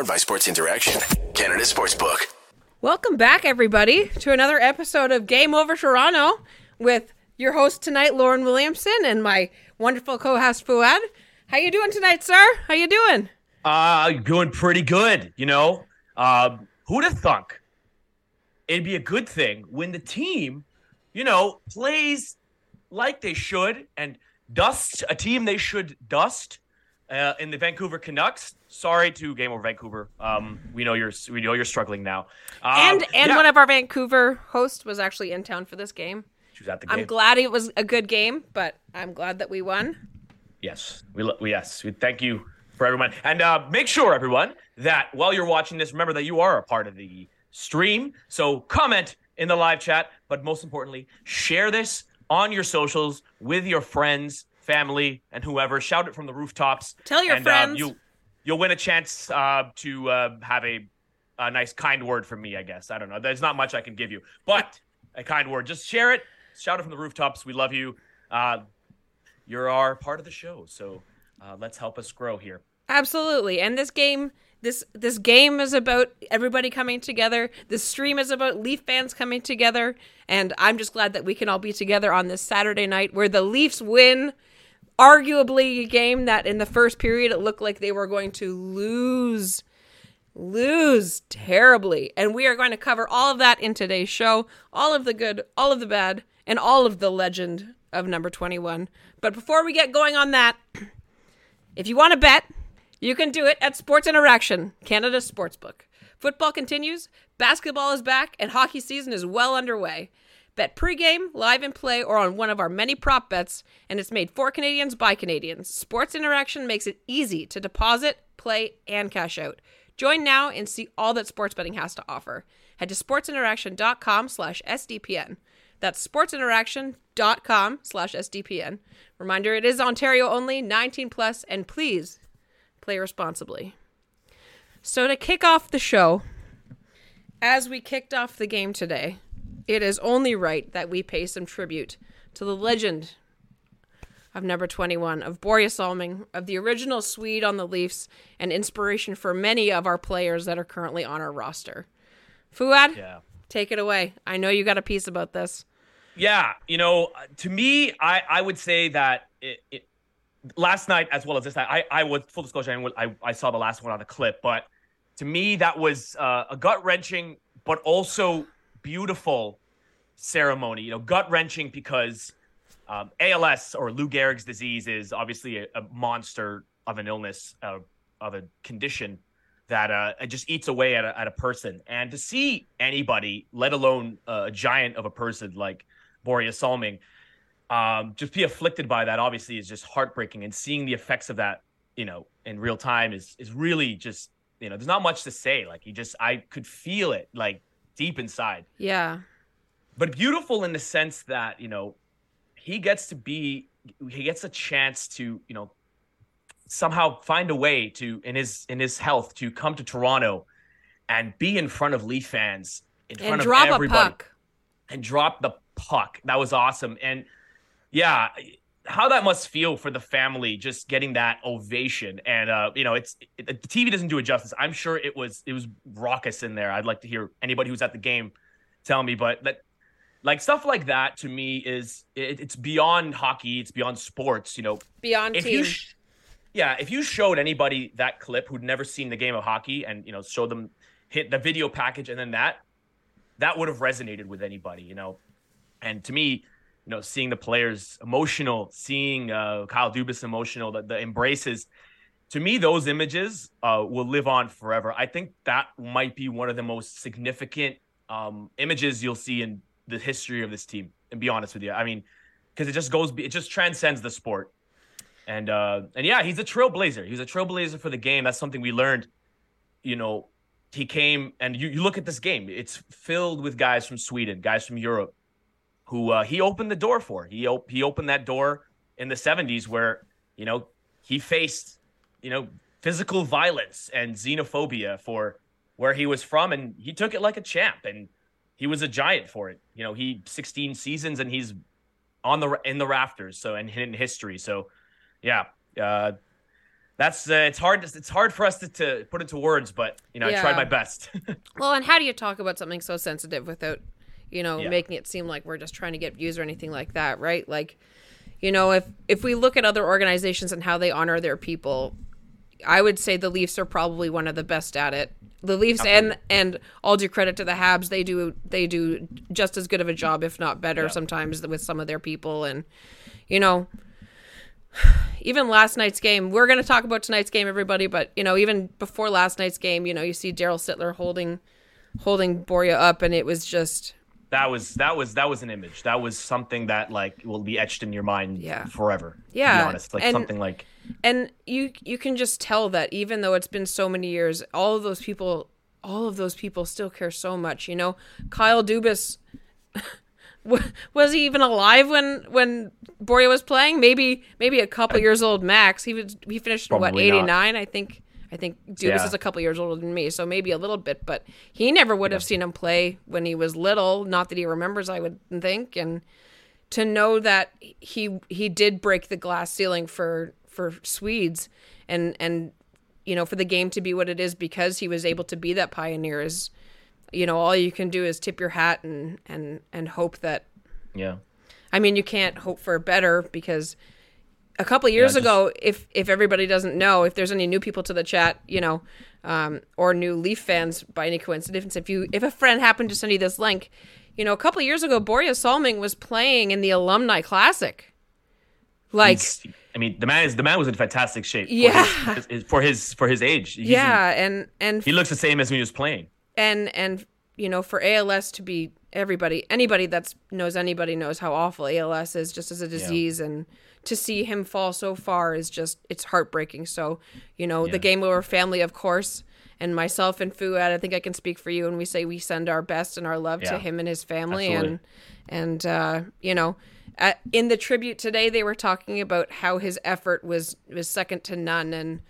Powered by Sports Interaction, Canada Sportsbook. Welcome back, everybody, to another episode of Game Over Toronto with your host tonight, Lauren Williamson, and my wonderful co-host Fuad. How you doing tonight, sir? How you doing? Uh, doing pretty good. You know, uh, who'd have thunk? It'd be a good thing when the team, you know, plays like they should and dusts a team they should dust uh, in the Vancouver Canucks. Sorry to Game Over Vancouver. Um, we know you're we know you're struggling now. Um, and and yeah. one of our Vancouver hosts was actually in town for this game. She was at the game. I'm glad it was a good game, but I'm glad that we won. Yes, we, we yes, we thank you for everyone, and uh, make sure everyone that while you're watching this, remember that you are a part of the stream. So comment in the live chat, but most importantly, share this on your socials with your friends, family, and whoever. Shout it from the rooftops. Tell your and, uh, friends. you you'll win a chance uh, to uh, have a, a nice kind word from me. I guess I don't know. There's not much I can give you, but a kind word. Just share it. Shout it from the rooftops. We love you. Uh, you're our part of the show, so uh, let's help us grow here. Absolutely. And this game this this game is about everybody coming together. This stream is about Leaf fans coming together, and I'm just glad that we can all be together on this Saturday night where the Leafs win arguably a game that in the first period it looked like they were going to lose lose terribly. And we are going to cover all of that in today's show, all of the good, all of the bad, and all of the legend of number 21. But before we get going on that, if you want to bet, you can do it at Sports Interaction, Canada's sportsbook. Football continues, basketball is back, and hockey season is well underway. Bet pregame, live and play, or on one of our many prop bets, and it's made for Canadians by Canadians. Sports Interaction makes it easy to deposit, play, and cash out. Join now and see all that sports betting has to offer. Head to sportsinteraction.com slash SDPN. That's sportsinteraction.com slash SDPN. Reminder, it is Ontario only, 19 plus, and please play responsibly. So to kick off the show, as we kicked off the game today, it is only right that we pay some tribute to the legend of number 21, of Borje Salming, of the original Swede on the Leafs, and inspiration for many of our players that are currently on our roster. Fuad, Yeah. take it away. I know you got a piece about this. Yeah, you know, to me, I I would say that it, it last night as well as this night, I I was full disclosure, I I, I saw the last one on the clip, but to me that was uh, a gut wrenching, but also beautiful ceremony. You know, gut wrenching because um, ALS or Lou Gehrig's disease is obviously a, a monster of an illness, uh, of a condition that uh, just eats away at a, at a person. And to see anybody, let alone a giant of a person like Borje Salming, um, just be afflicted by that, obviously, is just heartbreaking. And seeing the effects of that, you know, in real time is is really just, you know, there's not much to say. Like he just, I could feel it like deep inside Yeah. But beautiful in the sense that you know he gets to be he gets a chance to you know somehow find a way to in his in his health to come to Toronto and be in front of Leaf fans in And front drop of a everybody puck. and drop the puck. That was awesome. And yeah, how that must feel for the family just getting that ovation. And uh, you know, it's it, the TV doesn't do it justice. I'm sure it was it was raucous in there. I'd like to hear anybody who's at the game tell me, but that like stuff like that to me is it, it's beyond hockey. It's beyond sports. You know, Beyond if team. you sh- yeah if you showed anybody that clip who'd never seen the game of hockey and you know showed them hit the video package and then that that would have resonated with anybody you know and to me you know seeing the players emotional seeing uh, kyle dubas emotional the, the embraces to me those images uh, will live on forever i think that might be one of the most significant um, images you'll see in the history of this team and be honest with you. I mean because it just goes it just transcends the sport. And uh and yeah he's a trailblazer. He's a trailblazer for the game. That's something we learned you know he came and you, you look at this game. It's filled with guys from sweden guys from europe who uh, he opened the door for. He, op- he opened that door in the 70s where you know he faced you know physical violence and xenophobia for where he was from and he took it like a champ. And he was a giant for it you know he 16 seasons and he's on the in the rafters so and in history so yeah uh that's uh, it's hard. To, it's hard for us to, to put into words, but you know, I tried my best. Well, and how do you talk about something so sensitive without, you know, Yeah. making it seem like we're just trying to get views or anything like that, right? Like, you know, if if we look at other organizations and how they honor their people, I would say the Leafs are probably one of the best at it. The Leafs and and all due credit to the Habs, they do they do just as good of a job, if not better, Yeah. sometimes with some of their people. And you know, even last night's game, we're going to talk about tonight's game, everybody. But you know, even before last night's game, you know, you see Daryl Sittler holding holding Borje up, and it was just that was that was that was an image. That was something that like will be etched in your mind Yeah. forever. To Yeah, be honest, like and- something like and you you can just tell that even though it's been so many years all of those people all of those people still care so much you know? Kyle dubas was he even alive when when borje was playing? Maybe maybe a couple years old max. He was he finished what Probably not. 89 i think? I think dubas Yeah. is a couple years older than me so maybe a little bit but he never would have seen him play when he was little not that he remembers i would think. And to know that he he did break the glass ceiling for for Swedes and and you know for the game to be what it is because he was able to be that pioneer is you know all you can do is tip your hat and and and hope that yeah. I mean you can't hope for better because a couple years just- ago if if everybody doesn't know if there's any new people to the chat you know um, or new Leaf fans by any coincidence if you if a friend happened to send you this link you know a couple years ago Borje Salming was playing in the alumni classic like He's- I mean, the man is the man was in fantastic shape. for Yeah. his- his- for his for his age. He's in- yeah and and he looks the same as when he was playing. and and you know for ALS to be everybody anybody that knows anybody knows how awful ALS is just as a disease and to see him fall so far is just it's heartbreaking so you know Yeah. the game over family of course and myself and Fuad I think I can speak for you when we say we send our best and our love to him and his family Absolutely. and and uh you know at, in the tribute today they were talking about how his effort was was second to none and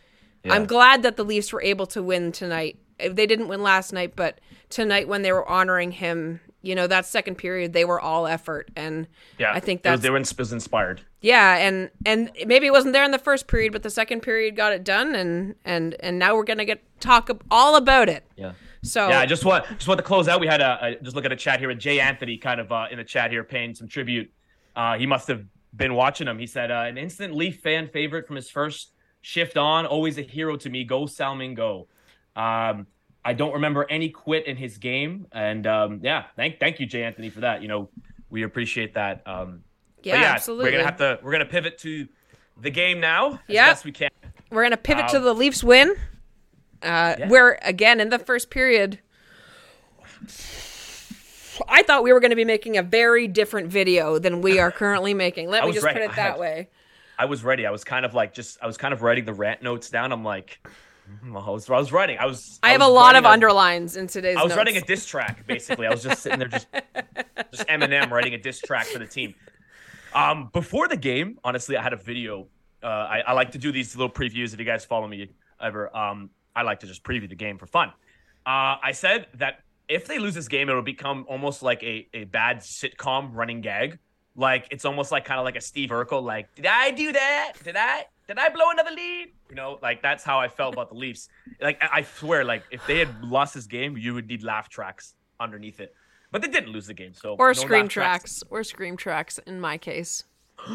I'm glad that the Leafs were able to win tonight. They didn't win last night, but tonight when they were honoring him, you know, that second period they were all effort, and Yeah, I think that was- they were inspired. yeah, and and maybe it wasn't there in the first period, but the second period got it done, and and and now we're gonna get talk all about it. Yeah. So Yeah, I just want just want to close out. We had a, a just look at a chat here with Jay Anthony, kind of uh, in the chat here, paying some tribute. Uh, he must have been watching him. He said, uh, "An instant Leaf fan favorite from his first shift on, always a hero to me. Go Salmon, go." Um, I don't remember any quit in his game, and um, yeah, thank thank you, Jay Anthony, for that. You know, we appreciate that. Um, yeah, yeah, absolutely. We're gonna have to we're gonna pivot to the game now Yeah. best we can. We're gonna pivot to Um, the Leafs win. Uh, Yeah. Where again in the first period, I thought we were going to be making a very different video than we are currently making. Let me just right. put it I that had- way. I was ready. I was kind of like just I was kind of writing the rant notes down. I'm like, hmm, I was I was writing. I was. I have a lot of a- underlines in today's. I was notes. writing a diss track basically. I was just sitting there just just Eminem writing a diss track for the team. Um, before the game, honestly, I had a video. Uh, I, I like to do these little previews. If you guys follow me ever, um, I like to just preview the game for fun. Uh, I said that if they lose this game, it'll become almost like a, a bad sitcom running gag. Like it's almost like kind of like a Steve Urkel. Like, did I do that? Did I? Did I blow another lead? You know, like that's how I felt about the Leafs. Like I swear, like if they had lost this game, you would need laugh tracks underneath it. But they didn't lose the game, so or no scream laugh tracks, or scream tracks in my case.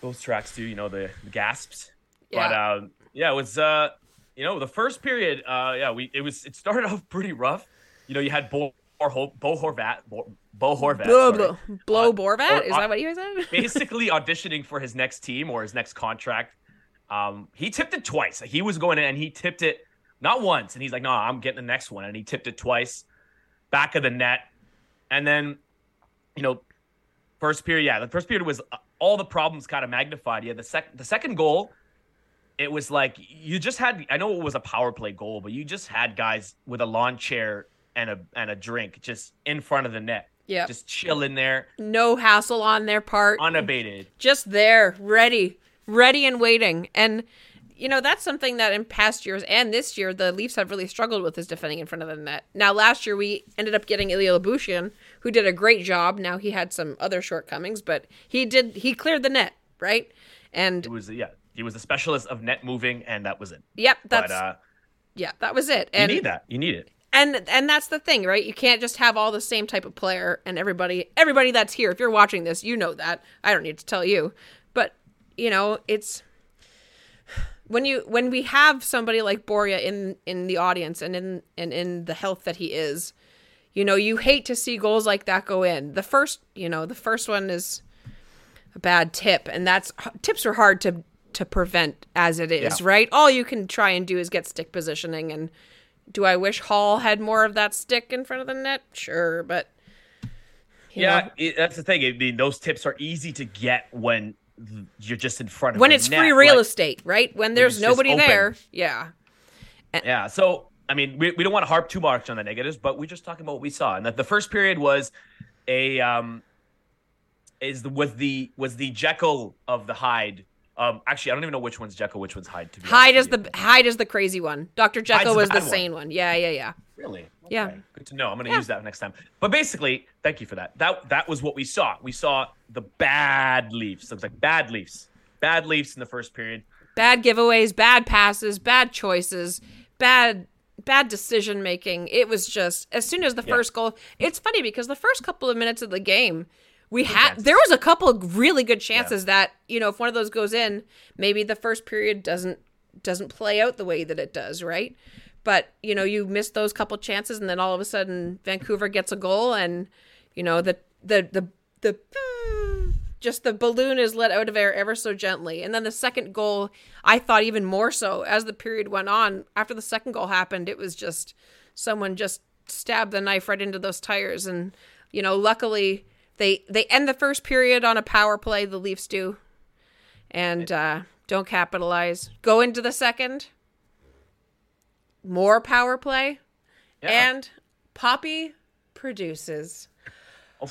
Those tracks too, you know the, the gasps. But Yeah. um, yeah, it was uh, you know the first period. Uh, yeah, we it was it started off pretty rough. You know, you had Bo Bo, Bo Horvat, Bo, Bo Horvat, Blow, blow, blow Uh, Borvat? Is that what you said? basically auditioning for his next team or his next contract. Um, he tipped it twice. He was going in and he tipped it not once, and he's like, "No, I'm getting the next one," and he tipped it twice, back of the net, and then, you know, first period, yeah, the first period was uh, all the problems kind of magnified. Yeah, the second, the second goal, it was like you just had. I know it was a power play goal, but you just had guys with a lawn chair and a and a drink just in front of the net, yeah. just chilling there, no hassle on their part. unabated. just there, ready, ready and waiting. And you know that's something that in past years and this year the Leafs have really struggled with is defending in front of the net. Now last year we ended up getting Ilya Lyubushkin, who did a great job. Now he had some other shortcomings, but he did he cleared the net right. And It was yeah. He was a specialist of net moving, and that was it. Yep, that's but uh, yeah, that was it. you need that. You need it. and and that's the thing, right? You can't just have all the same type of player and everybody everybody that's here. If you're watching this, you know that. I don't need to tell you. But, you know, it's when you when we have somebody like Borje in in the audience and in and in the health that he is, you know, you hate to see goals like that go in. The first, you know, the first one is a bad tip and that's tips are hard to to prevent as it is, Yeah. right? All you can try and do is get stick positioning and do I wish Holl had more of that stick in front of the net? Sure, but yeah, it, that's the thing. I mean, those tips are easy to get when you're just in front of when it's net, free real like- estate, right? When there's nobody there, yeah. Yeah. So, I mean, we, we don't want to harp too much on the negatives, but we're just talking about what we saw. And that the first period was a um is the was the was the Jekyll of the Hyde. Um, actually, I don't even know which one's Jekyll, which one's Hyde. To be Hyde is the Hyde is the crazy one. Doctor Jekyll the was the one. sane one. Yeah, yeah, yeah. Really, Yeah. Good to know. I'm going to Yeah. use that next time. But basically, thank you for that. That that was what we saw. We saw the bad Leafs. Looks like bad Leafs. Bad Leafs in the first period. Bad giveaways, bad passes, bad choices, bad bad decision making. It was just as soon as the Yeah. first goal. It's funny because the first couple of minutes of the game, we had chances. there was a couple of really good chances that you know if one of those goes in, maybe the first period doesn't doesn't play out the way that it does, right? But you know you miss those couple chances, and then all of a sudden Vancouver gets a goal, and you know the the the the just the balloon is let out of air ever so gently. And then the second goal, I thought even more so as the period went on. After the second goal happened, it was just someone just stabbed the knife right into those tires. And you know, luckily they they end the first period on a power play. The Leafs do, and uh, don't capitalize. Go into the second, more power play, Yeah. and Poppy produces. Oh,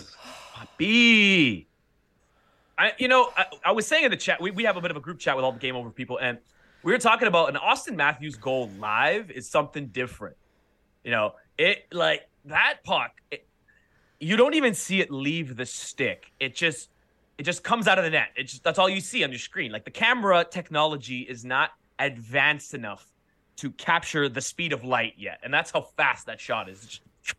B. I, you know, I, I was saying in the chat, we, we have a bit of a group chat with all the game over people, and we were talking about an Auston Matthews goal live is something different. You know, it like that puck, it, you don't even see it leave the stick. It just, it just comes out of the net. It just that's all you see on your screen. Like the camera technology is not advanced enough to capture the speed of light yet, and that's how fast that shot is. But,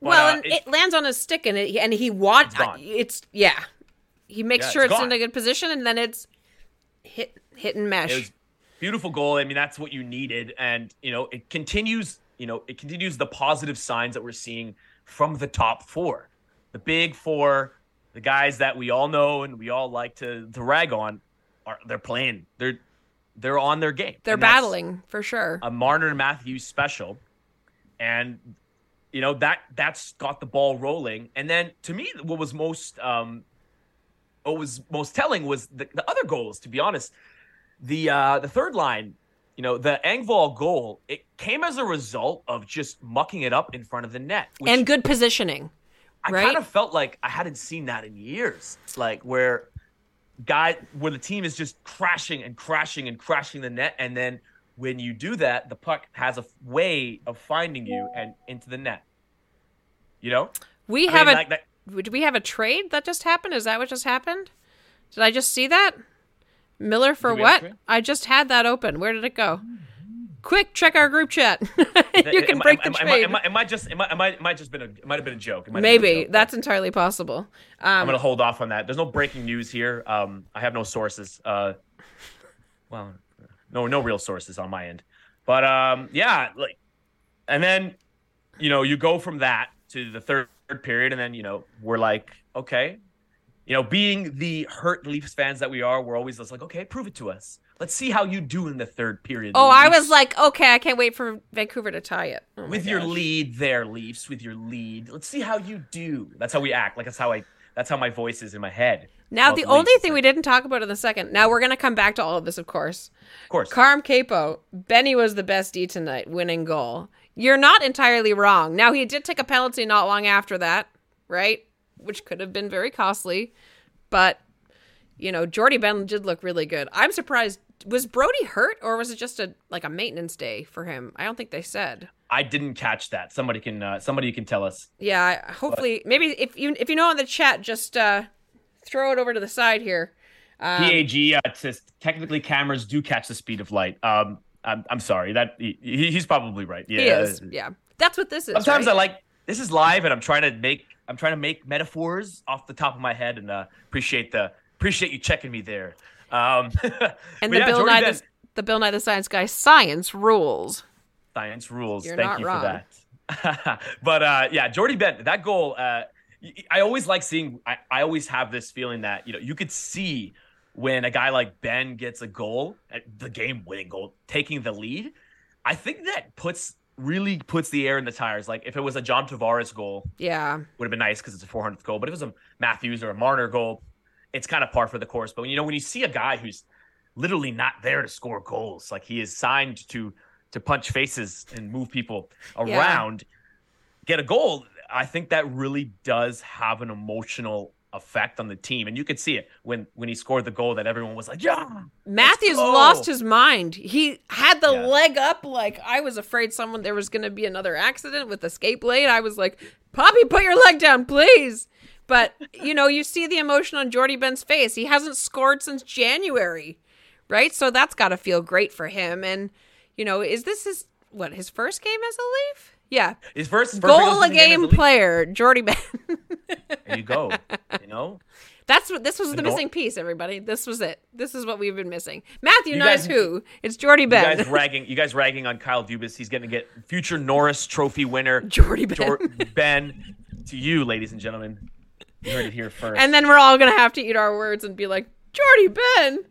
well, uh, and it- it, lands on his stick, and it and he wants It's it's yeah. He makes Yeah, sure it's it's, in a good position, and then it's hit hit and mesh. It was beautiful goal. I mean, that's what you needed, and you know, it continues. You know, it continues the positive signs that we're seeing from the top four, the big four, the guys that we all know and we all like to to rag on. Are they're playing? They're they're on their game. They're battling for sure. a Marner Matthews special, and you know that that's got the ball rolling. And then to me, what was most um, what was most telling was the, the other goals. To be honest, the uh, the third line, you know, the Engvall goal, it came as a result of just mucking it up in front of the net, and good positioning. I right? kind of felt like I hadn't seen that in years. Like where guy where the team is just crashing and crashing and crashing the net, and then when you do that, the puck has a f- way of finding you and into the net. You know, We I have mean, a like that, do we have a trade that just happened? Is that what just happened? Did I just see that? Miller for we have a what? I just had that open. Where did it go? Quick, check our group chat. you can it- break it- the it- trade. It, might- it might just it might, it might it might just been a it might have been a joke. It might a Maybe joke. that's entirely possible. I'm Um, gonna hold off on that. There's no breaking news here. Um, I have no sources. Uh, well, no, no real sources on my end. But um, yeah, like, and then, you know, you go from that to the third period, and then you know we're like, okay, you know, being the hurt Leafs fans that we are, we're always just like, okay, prove it to us. Let's see how you do in the third period. oh, I was like, okay, I can't wait for Vancouver to tie it. Oh with your gosh. lead there, Leafs. With your lead, let's see how you do. That's how we act. Like that's how I. That's how my voice is in my head. Now, the the only thing we didn't talk about in the second. Now we're gonna come back to all of this, of course. Of course. Carm Capo, Benny was the best D tonight, winning goal. You're not entirely wrong. Now he did take a penalty not long after that, right? Which could have been very costly, but you know, Jordie Benn did look really good. I'm surprised. Was Brody hurt, or was it just a like a maintenance day for him? I don't think they said. I didn't catch that. Somebody can uh, somebody can tell us. Yeah, hopefully, maybe if you if you know in the chat, just uh, throw it over to the side here. Um, PAG uh, says technically cameras do catch the speed of light. Um, I'm, I'm sorry that he, he's probably right. Yeah, He is. Yeah. That's what this is. Sometimes right? I like this is live and I'm trying to make I'm trying to make metaphors off the top of my head and uh, appreciate the appreciate you checking me there. Um, And the yeah, Bill Nye the, the Bill Nye the Science Guy science rules. science rules. You're Thank you wrong. for that. but uh, yeah, Jordie Benn, that goal. Uh, I always like seeing. I, I always have this feeling that you know you could see when a guy like Benn gets a goal, uh, the game-winning goal, taking the lead. I think that puts really puts the air in the tires. Like if it was a John Tavares goal, Yeah. would have been nice because it's a 400th goal. But if it was a Matthews or a Marner goal, it's kind of par for the course. But when you know when you see a guy who's literally not there to score goals, like he is signed to to punch faces and move people Yeah. around, get a goal, I think that really does have an emotional effect on the team. And you could see it when when he scored the goal that everyone was like, yeah. Matthews lost his mind. He had the Yeah. leg up like I was afraid someone there was going to be another accident with the skate blade. I was like, "Poppy, put your leg down, please." But, you know, you see the emotion on Jordie Benn's face. He hasn't scored since January. Right? So that's got to feel great for him and, you know, is this his what, his first game as a Leaf? Yeah. His first, first Goal a game Leaf. player, Jordie Benn. There you go. You know, That's what this was the missing piece, everybody. This was it. This is what we've been missing. Matthew You knows guys- who. It's Jordie you Benn. guys ragging, you guys ragging on Kyle Dubas. He's going to get future Norris Trophy winner Jordie Benn. Jor- Benn, to you, ladies and gentlemen. You heard it here first. and then we're all gonna have to eat our words and be like, Jordie Benn.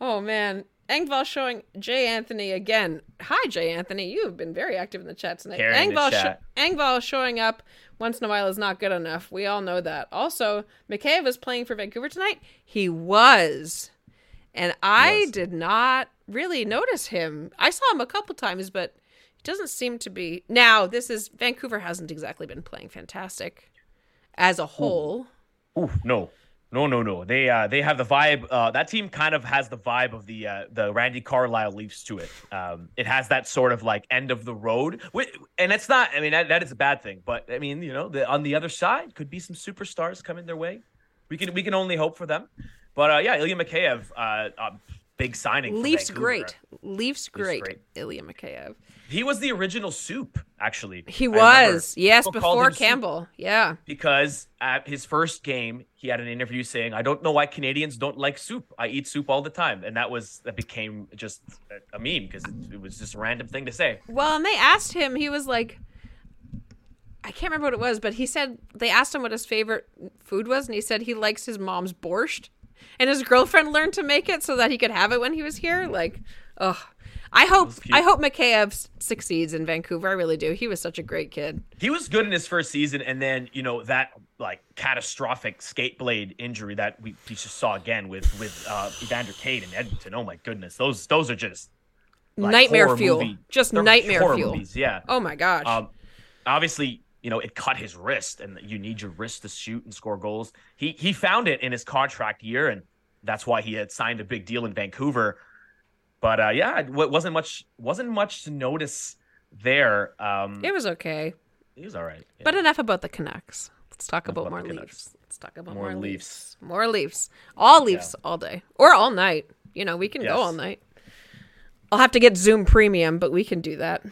Oh man. Engvall showing Jay Anthony again. Hi, Jay Anthony. You have been very active in the chat tonight. Carrying the Engvall, chat. Engvall showing up once in a while is not good enough. We all know that. Also, McKay was playing for Vancouver tonight. He was. And I did not really notice him. I saw him a couple times, but it doesn't seem to be. Now, this is Vancouver hasn't exactly been playing fantastic as a whole. Ooh, no, no, no, no. They uh, they have the vibe. Uh, that team kind of has the vibe of the uh, the Randy Carlyle Leafs to it. Um, it has that sort of like end of the road, and it's not. I mean, that, that is a bad thing. But I mean, you know, the, on the other side could be some superstars coming their way. We can we can only hope for them. But uh, yeah, Ilya Mikheyev, uh, uh, big signing. Leafs great. Leafs great. great. Ilya Mikheyev. He was the original soup, actually. He was. Yes, People before him Soup. Campbell. Yeah. because at his first game he had an interview saying i don't know why canadians don't like soup i eat soup all the time and that was that became just a, a meme because it, it was just a random thing to say Well, and they asked him, he was like, I can't remember what it was, but he said they asked him what his favorite food was, and he said he likes his mom's borscht, and his girlfriend learned to make it so that he could have it when he was here. Like, ugh. I hope. I hope Mikheyev succeeds in Vancouver. I really do. He was such a great kid. he was good in his first season and then you know that like catastrophic skate blade injury that we, we just saw again with with uh evander Kane and edmonton oh my goodness those those are just like, nightmare fuel. movie- Just they're nightmare fuel. movies, yeah Oh my gosh. Um, obviously, you know, it cut his wrist, and you need your wrist to shoot and score goals. He he found it in his contract year, and that's why he had signed a big deal in Vancouver. But uh, yeah, it wasn't much wasn't much to notice there. Um, it was okay. he was all right. yeah. But enough about the Canucks. Let's talk about, about more Leafs. Let's talk about More more, Leafs. Leafs. More Leafs. All Leafs all day or all night. You know, we can Yes. go all night. I'll have to get Zoom Premium, but we can do that.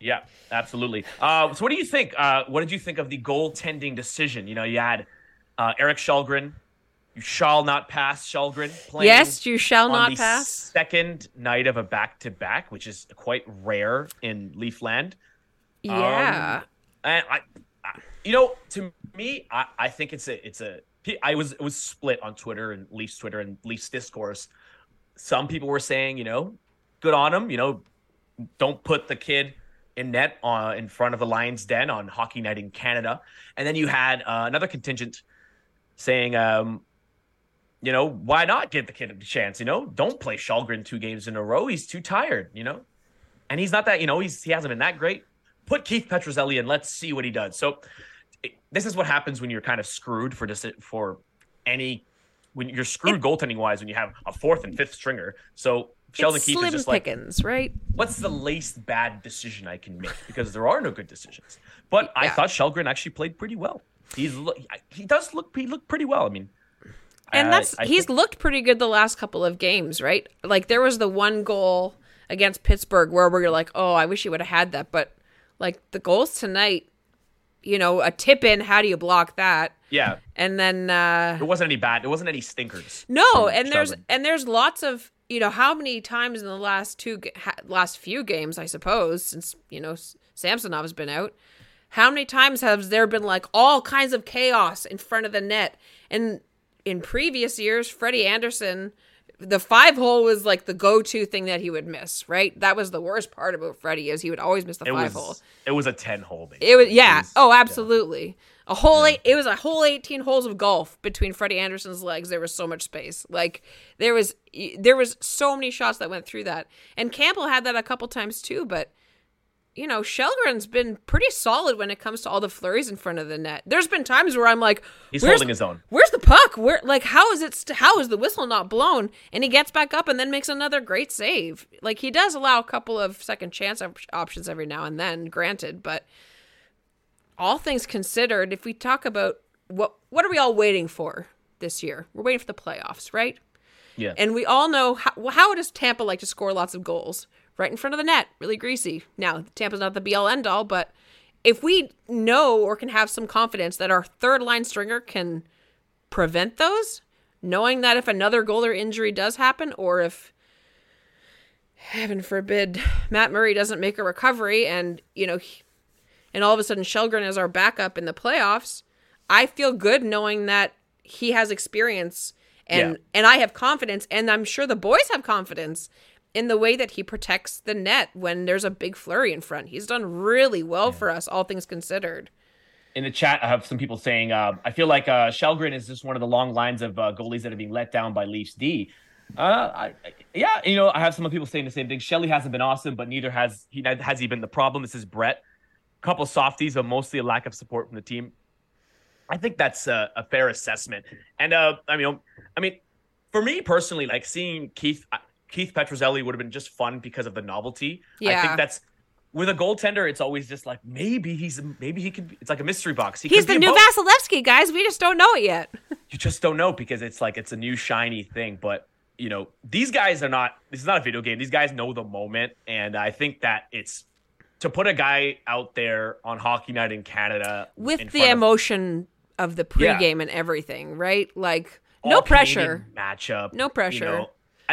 Yeah, absolutely. Uh, so, what do you think? Uh, what did you think of the goaltending decision? You know, you had uh, Erik Källgren. You shall not pass Källgren playing. yes, you shall not the pass. second night of a back-to-back, which is quite rare in Leafland. Yeah. And I, I you know, to me, I, I think it's a, it's a. I was it was split on Twitter and Leafs Twitter and Leafs discourse. Some people were saying, you know, good on him. You know, don't put the kid in net uh, in front of the Lions Den on Hockey Night in Canada. And then you had uh, another contingent saying, um, you know, why not give the kid a chance? You know, don't play Källgren two games in a row. He's too tired. You know, and he's not that. You know, he's he hasn't been that great. Put Keith Petruzzelli in. Let's see what he does. So it, this is what happens when you're kind of screwed for just for any when you're screwed goaltending wise when you have a fourth and fifth stringer. So Sheldon Keefe is just like right? what's the least bad decision I can make? Because there are no good decisions. But I thought Källgren actually played pretty well. He's he does look he looked pretty well. I mean, And that's I he's think- looked pretty good the last couple of games, right? Like there was the one goal against Pittsburgh where we're like, "Oh, I wish he would have had that." But like the goals tonight, you know, a tip in, how do you block that? yeah. And then uh There wasn't any bad. There wasn't any stinkers. No, and there's and there's lots of you know how many times in the last two last few games I suppose since you know Samsonov's been out, how many times has there been like all kinds of chaos in front of the net? And in previous years, Freddie Anderson, the five hole was like the go to thing that he would miss. Right, that was the worst part about Freddie is he would always miss the it five was hole. it was a ten hole. Basically. It was yeah. was- oh, absolutely. A whole eight. It was a whole eighteen holes of golf between Freddie Andersen's legs. There was so much space. Like there was there was so many shots that went through that. And Campbell had that a couple times too. But you know, Källgren's been pretty solid when it comes to all the flurries in front of the net. There's been times where I'm like, He's holding his own. Where's the puck? Where like how is it? St- how is the whistle not blown? And he gets back up and then makes another great save. Like he does allow a couple of second chance op- options every now and then, granted, but all things considered, if we talk about what what are we all waiting for this year? We're waiting for the playoffs, right? Yeah. And we all know how, how does Tampa like to score lots of goals right in front of the net, really greasy. Now, Tampa's not the be all end all, but if we know or can have some confidence that our third line stringer can prevent those, knowing that if another goal or injury does happen, or if heaven forbid Matt Murray doesn't make a recovery and you know he- and all of a sudden Källgren is our backup in the playoffs, I feel good knowing that he has experience and Yeah. and I have confidence and I'm sure the boys have confidence in the way that he protects the net when there's a big flurry in front. He's done really well for us all things considered. in the chat, I have some people saying, uh, I feel like uh, Källgren is just one of the long lines of uh, goalies that are being let down by Leafs D. Uh, I, I- yeah, you know, I have some people saying the same thing. Shelley hasn't been awesome, but neither has he. Has he been the problem? This is Brett. A couple softies, but mostly a lack of support from the team. I think that's a, a fair assessment. And uh, I mean, I mean, for me personally, like seeing Keith uh, Keith Petruzzelli would have been just fun because of the novelty. I think that's with a goaltender. It's always just like maybe he's maybe he could. It's like a mystery box. He He's the new. Vasilevskiy, guys. We just don't know it yet. You just don't know because it's like it's a new shiny thing. But you know, these guys are not. This is not a video game. These guys know the moment, and I think that it's to put a guy out there on Hockey Night in Canada With in the front of emotion of the Yeah. pregame and everything, right? Like no pressure. Matchup. No pressure. I-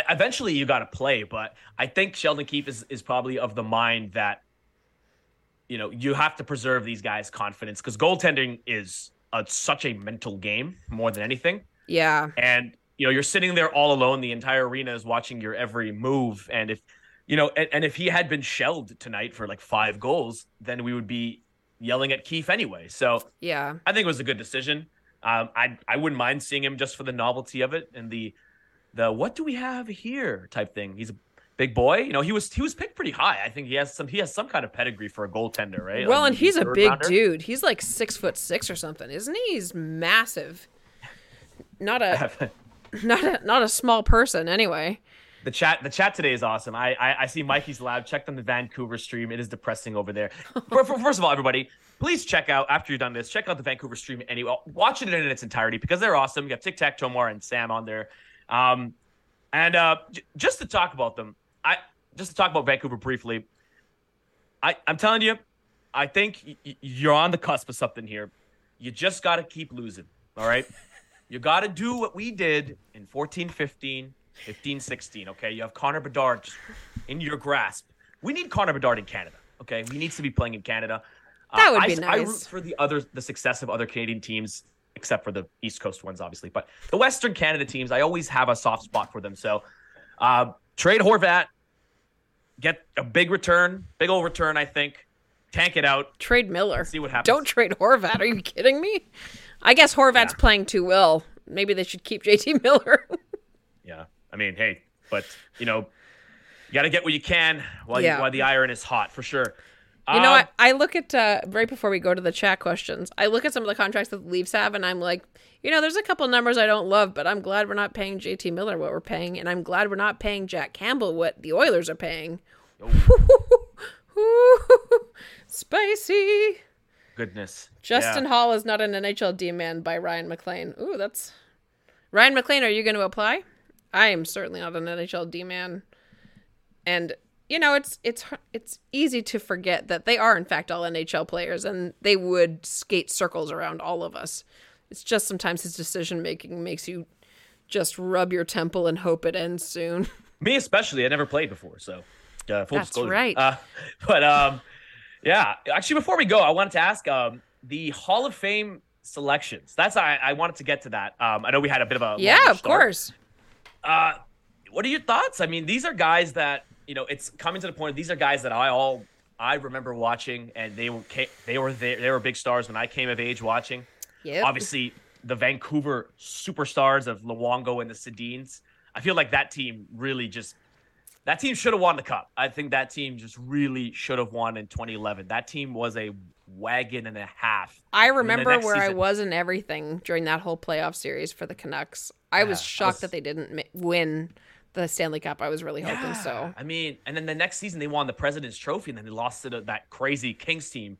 eventually, you got to play, but I think Sheldon Keefe is, is probably of the mind that you know you have to preserve these guys' confidence because goaltending is a, such a mental game more than anything. Yeah. and you know you're sitting there all alone the entire arena is watching your every move and if you know and, and if he had been shelled tonight for like five goals then we would be yelling at Keefe anyway so Yeah. i think it was a good decision um i i wouldn't mind seeing him just for the novelty of it and the the what do we have here type thing he's a big boy you know he was he was picked pretty high i think he has some he has some kind of pedigree for a goaltender right Well, Like, and he's a big rounder. dude. He's like six foot six or something, isn't he? He's massive. Not a not a not a small person, anyway. The chat, the chat today is awesome. I, I, I see Mikey's Lab. Checked on the Vancouver stream. It is depressing over there. First of all, everybody, please check out after you're done this. Check out the Vancouver stream anyway. Watch it in its entirety because they're awesome. You got Tic Tac Tomar and Sam on there. Um, and uh, j- just to talk about them, I just to talk about Vancouver briefly. I I'm telling you, I think y- you're on the cusp of something here. You just got to keep losing. All right. You got to do what we did in 14 15, 15 16. Okay. You have Connor Bedard in your grasp. We need Connor Bedard in Canada. Okay. He needs to be playing in Canada. Uh, That would I, be I root nice. for the other, the success of other Canadian teams, except for the East Coast ones, obviously. But the Western Canada teams, I always have a soft spot for them. So uh, trade Horvat, get a big return, big old return, I think. Tank it out. Trade Miller. See what happens. Don't trade Horvat. Are you kidding me? I guess Horvat's Yeah. playing too well. Maybe they should keep JT Miller. Yeah. I mean, hey, but you know, you got to get what you can while Yeah. you, while the iron is hot for sure. You know, Um, what? I look at uh, right before we go to the chat questions. I look at some of the contracts that the Leafs have, and I'm like, you know, there's a couple numbers I don't love, but I'm glad we're not paying JT Miller what we're paying, and I'm glad we're not paying Jack Campbell what the Oilers are paying. Spicy. goodness. Justin Yeah. Holl is not an NHL D man by Ryan McLean. Ooh, that's Ryan McLean, are you going to apply? I am certainly not an NHL D man, and you know it's it's it's easy to forget that they are in fact all NHL players, and they would skate circles around all of us. It's just sometimes his decision making makes you just rub your temple and hope it ends soon. Me especially. I never played before, so uh, full That's disclosure. right. Uh, but um, yeah. Actually, before we go, I wanted to ask um the Hall of Fame selections. That's I, I wanted to get to that. Um, I know we had a bit of a yeah, of start. course. Uh, what are your thoughts? I mean, these are guys that you know. It's coming to the point. These are guys that I all I remember watching, and they were they were there. They were big stars when I came of age watching. Yeah. Obviously, the Vancouver superstars of Luongo and the Sedins. I feel like that team really just that team should have won the cup. I think that team just really should have won in 2011. That team was a wagon and a half. I remember where I was in everything during that whole playoff series for the Canucks. I was Yeah, I shocked was- that they didn't win the Stanley Cup. I was really hoping so. I mean, and then the next season they won the President's Trophy, and then they lost to the, that crazy Kings team.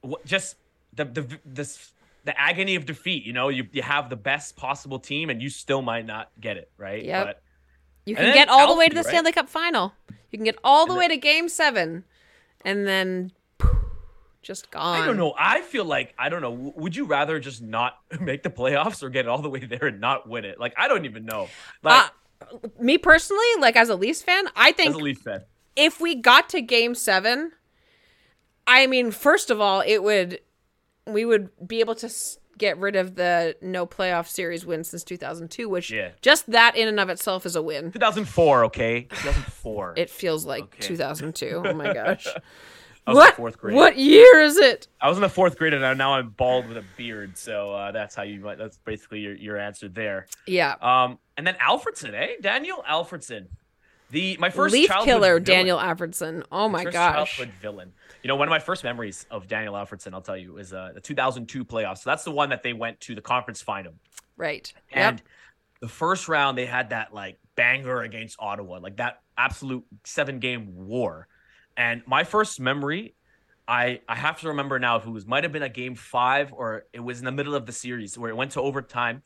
What, just the the this the agony of defeat. You know, you you have the best possible team, and you still might not get it right. But You can get all the way to the right? Stanley Cup final. You can get all the way to Game Seven, and then just gone. I don't know. I feel like I don't know. Would you rather just not make the playoffs or get all the way there and not win it? Like I don't even know. Like Uh, me personally, like as a Leafs fan, I as think a Leaf fan, if we got to game seven, I mean, first of all, it would we would be able to get rid of the no playoff series win since 2002, which Yeah. just that in and of itself is a win. 2004. Okay, 2004. It feels like Okay. 2002. Oh my gosh. I was what in fourth grade. what year is it? I was in the fourth grade, and now I'm bald with a beard. So uh, that's how you might. That's basically your, your answer there. Yeah. Um, and then Alfredsson, eh? Daniel Alfredsson, the my first Leaf killer villain. Daniel Alfredsson. Oh my first gosh. childhood villain. You know, one of my first memories of Daniel Alfredsson, I'll tell you, is uh, the 2002 playoffs. So that's the one that they went to the conference final. Right. And Yep. the first round, they had that like banger against Ottawa, like that absolute seven game war. And my first memory, I I have to remember now if it was might have been a game five or it was in the middle of the series where it went to overtime,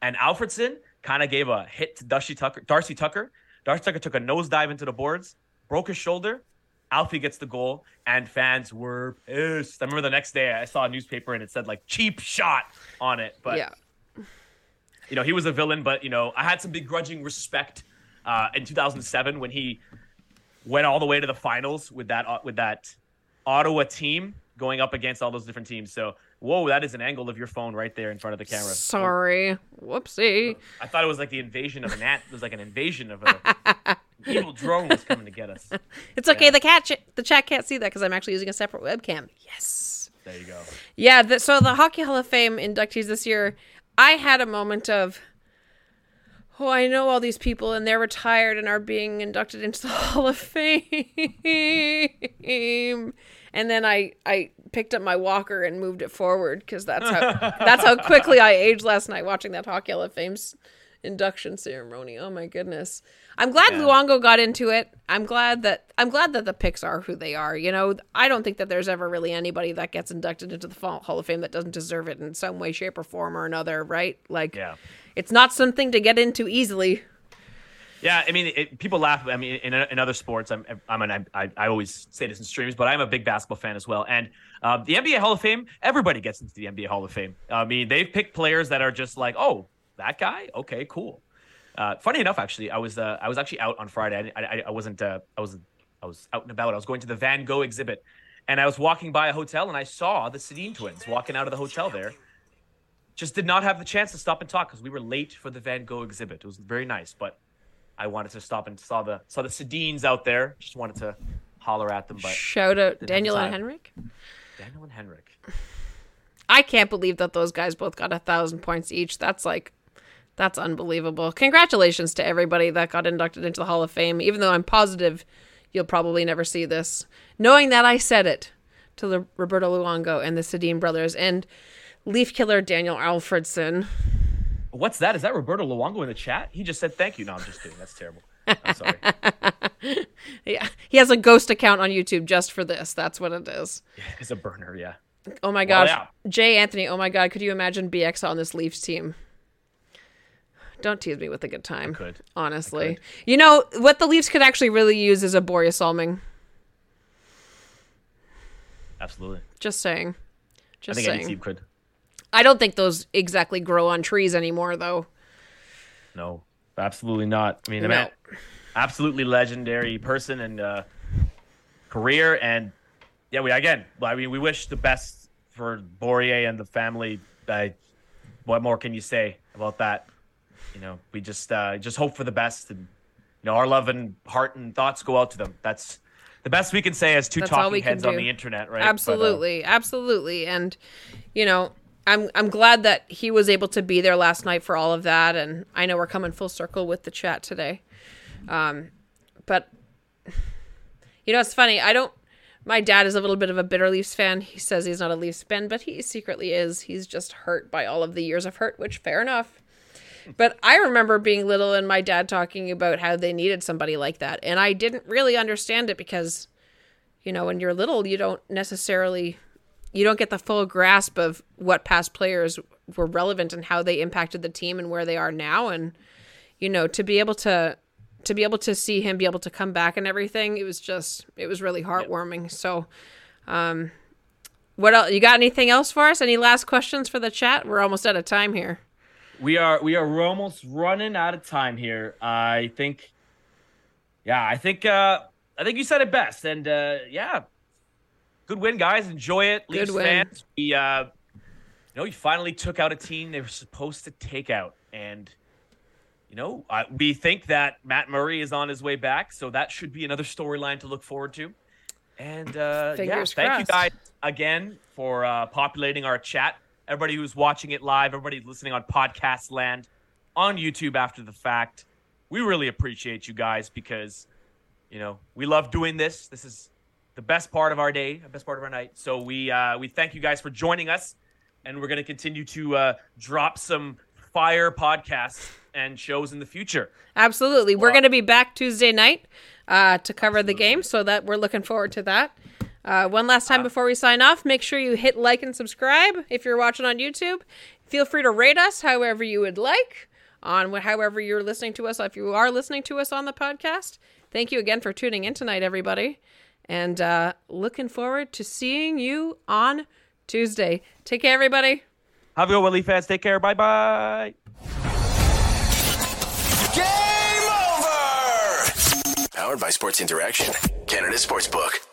and Alfredsson kind of gave a hit to Darcy Tucker. Darcy Tucker. Darcy Tucker took a nosedive into the boards, broke his shoulder. Alfie gets the goal, and fans were pissed. I remember the next day I saw a newspaper and it said like cheap shot on it, but yeah. you know, he was a villain, but you know, I had some begrudging respect uh, in 2007 when he went all the way to the finals with that uh, with that Ottawa team going up against all those different teams. So, whoa, that is an angle of your phone right there in front of the camera. Sorry. Whoopsie. I thought it was like the invasion of an ant. It was like an invasion of a evil drone was coming to get us. It's okay. Yeah. The cat, the chat can't see that because I'm actually using a separate webcam. Yes. There you go. Yeah. The, so the Hockey Hall of Fame inductees this year, I had a moment of, oh, I know all these people and they're retired and are being inducted into the Hall of Fame, and then I I picked up my walker and moved it forward because that's how that's how quickly I aged last night watching that Hockey Hall of Fame's induction ceremony. Oh my goodness. I'm glad Yeah. Luongo got into it. I'm glad that I'm glad that the picks are who they are. You know, I don't think that there's ever really anybody that gets inducted into the Hall of Fame that doesn't deserve it in some way, shape, or form or another, right? Like, Yeah. It's not something to get into easily. Yeah, I mean, it, people laugh. I mean, in, in other sports, I'm, I'm an, I, I always say this in streams, but I'm a big basketball fan as well. And um, the NBA Hall of Fame, everybody gets into the NBA Hall of Fame. I mean, they've picked players that are just like, oh, that guy, okay, cool. Uh, funny enough, actually, I was uh, I was actually out on Friday. I, I, I wasn't uh, I was I was out and about. I was going to the Van Gogh exhibit, and I was walking by a hotel, and I saw the Sedin twins walking out of the hotel there. Just did not have the chance to stop and talk because we were late for the Van Gogh exhibit. It was very nice, but I wanted to stop and saw the saw the Sedins out there. Just wanted to holler at them, but Shout out Daniel and. Henrik. Daniel and Henrik. I can't believe that those guys both got a thousand points each. That's like, that's unbelievable. Congratulations to everybody that got inducted into the Hall of Fame, even though I'm positive you'll probably never see this. Knowing that I said it to the Roberto Luongo and the Sedin brothers and Leaf killer Daniel Alfredsson. What's that? Is that Roberto Luongo in the chat? He just said thank you. No, I'm just kidding. That's terrible. I'm sorry. Yeah, he has a ghost account on YouTube just for this. That's what it is. it's a burner. Yeah. Oh my Well, gosh. yeah. Jay Anthony, oh my god, could you imagine BX on this Leafs team? Don't tease me with a good time. could. Honestly. You know, what the Leafs could actually really use is a Borje Salming. Absolutely. Just saying. I Just think any saying. team could. I don't think those exactly grow on trees anymore, though. No, absolutely not. I mean, No. man, absolutely legendary person and uh, career, and yeah, we again. I mean, we wish the best for Borje and the family. I, what more can you say about that? You know, we just uh, just hope for the best, and you know, our love and heart and thoughts go out to them. That's the best we can say as two That's talking heads on the internet, right? But, uh, Absolutely, absolutely, and you know, I'm I'm glad that he was able to be there last night for all of that, and I know we're coming full circle with the chat today. Um, but you know, it's funny. I don't. My dad is a little bit of a bitter Leafs fan. He says he's not a Leafs fan, but he secretly is. He's just hurt by all of the years of hurt, which fair enough. But I remember being little and my dad talking about how they needed somebody like that, and I didn't really understand it because you know when you're little you don't necessarily you don't get the full grasp of what past players were relevant and how they impacted the team and where they are now. And you know to be able to to be able to see him be able to come back and everything it was just it was really heartwarming. So um what else you got anything else for us? Any last questions for the chat? We're almost out of time here. We are we are almost running out of time here. I think, yeah, I think uh, I think you said it best, and uh, yeah, good win, guys. Enjoy it, Good Leafs win. fans. We, uh, you know, you finally took out a team they were supposed to take out, and you know, uh, we think that Matt Murray is on his way back, so that should be another storyline to look forward to. And uh, yeah, Fingers thank you guys again for uh, populating our chat. Everybody who's watching it live, everybody listening on podcast land, on YouTube after the fact. We really appreciate you guys because, you know, we love doing this. This is the best part of our day, the best part of our night. So we uh, we thank you guys for joining us, and we're going to continue to uh, drop some fire podcasts and shows in the future. Absolutely. We're going to be back Tuesday night uh, to cover the game, so that we're looking forward to that. Uh, one last time before we sign off, make sure you hit like and subscribe if you're watching on YouTube. Feel free to rate us however you would like on wh- however you're listening to us. If you are listening to us on the podcast, thank you again for tuning in tonight, everybody, and uh, looking forward to seeing you on Tuesday. Take care, everybody. Have a good one, Leaf fans. Take care. Bye bye. Game over! Powered by Sports Interaction, Canada Sportsbook.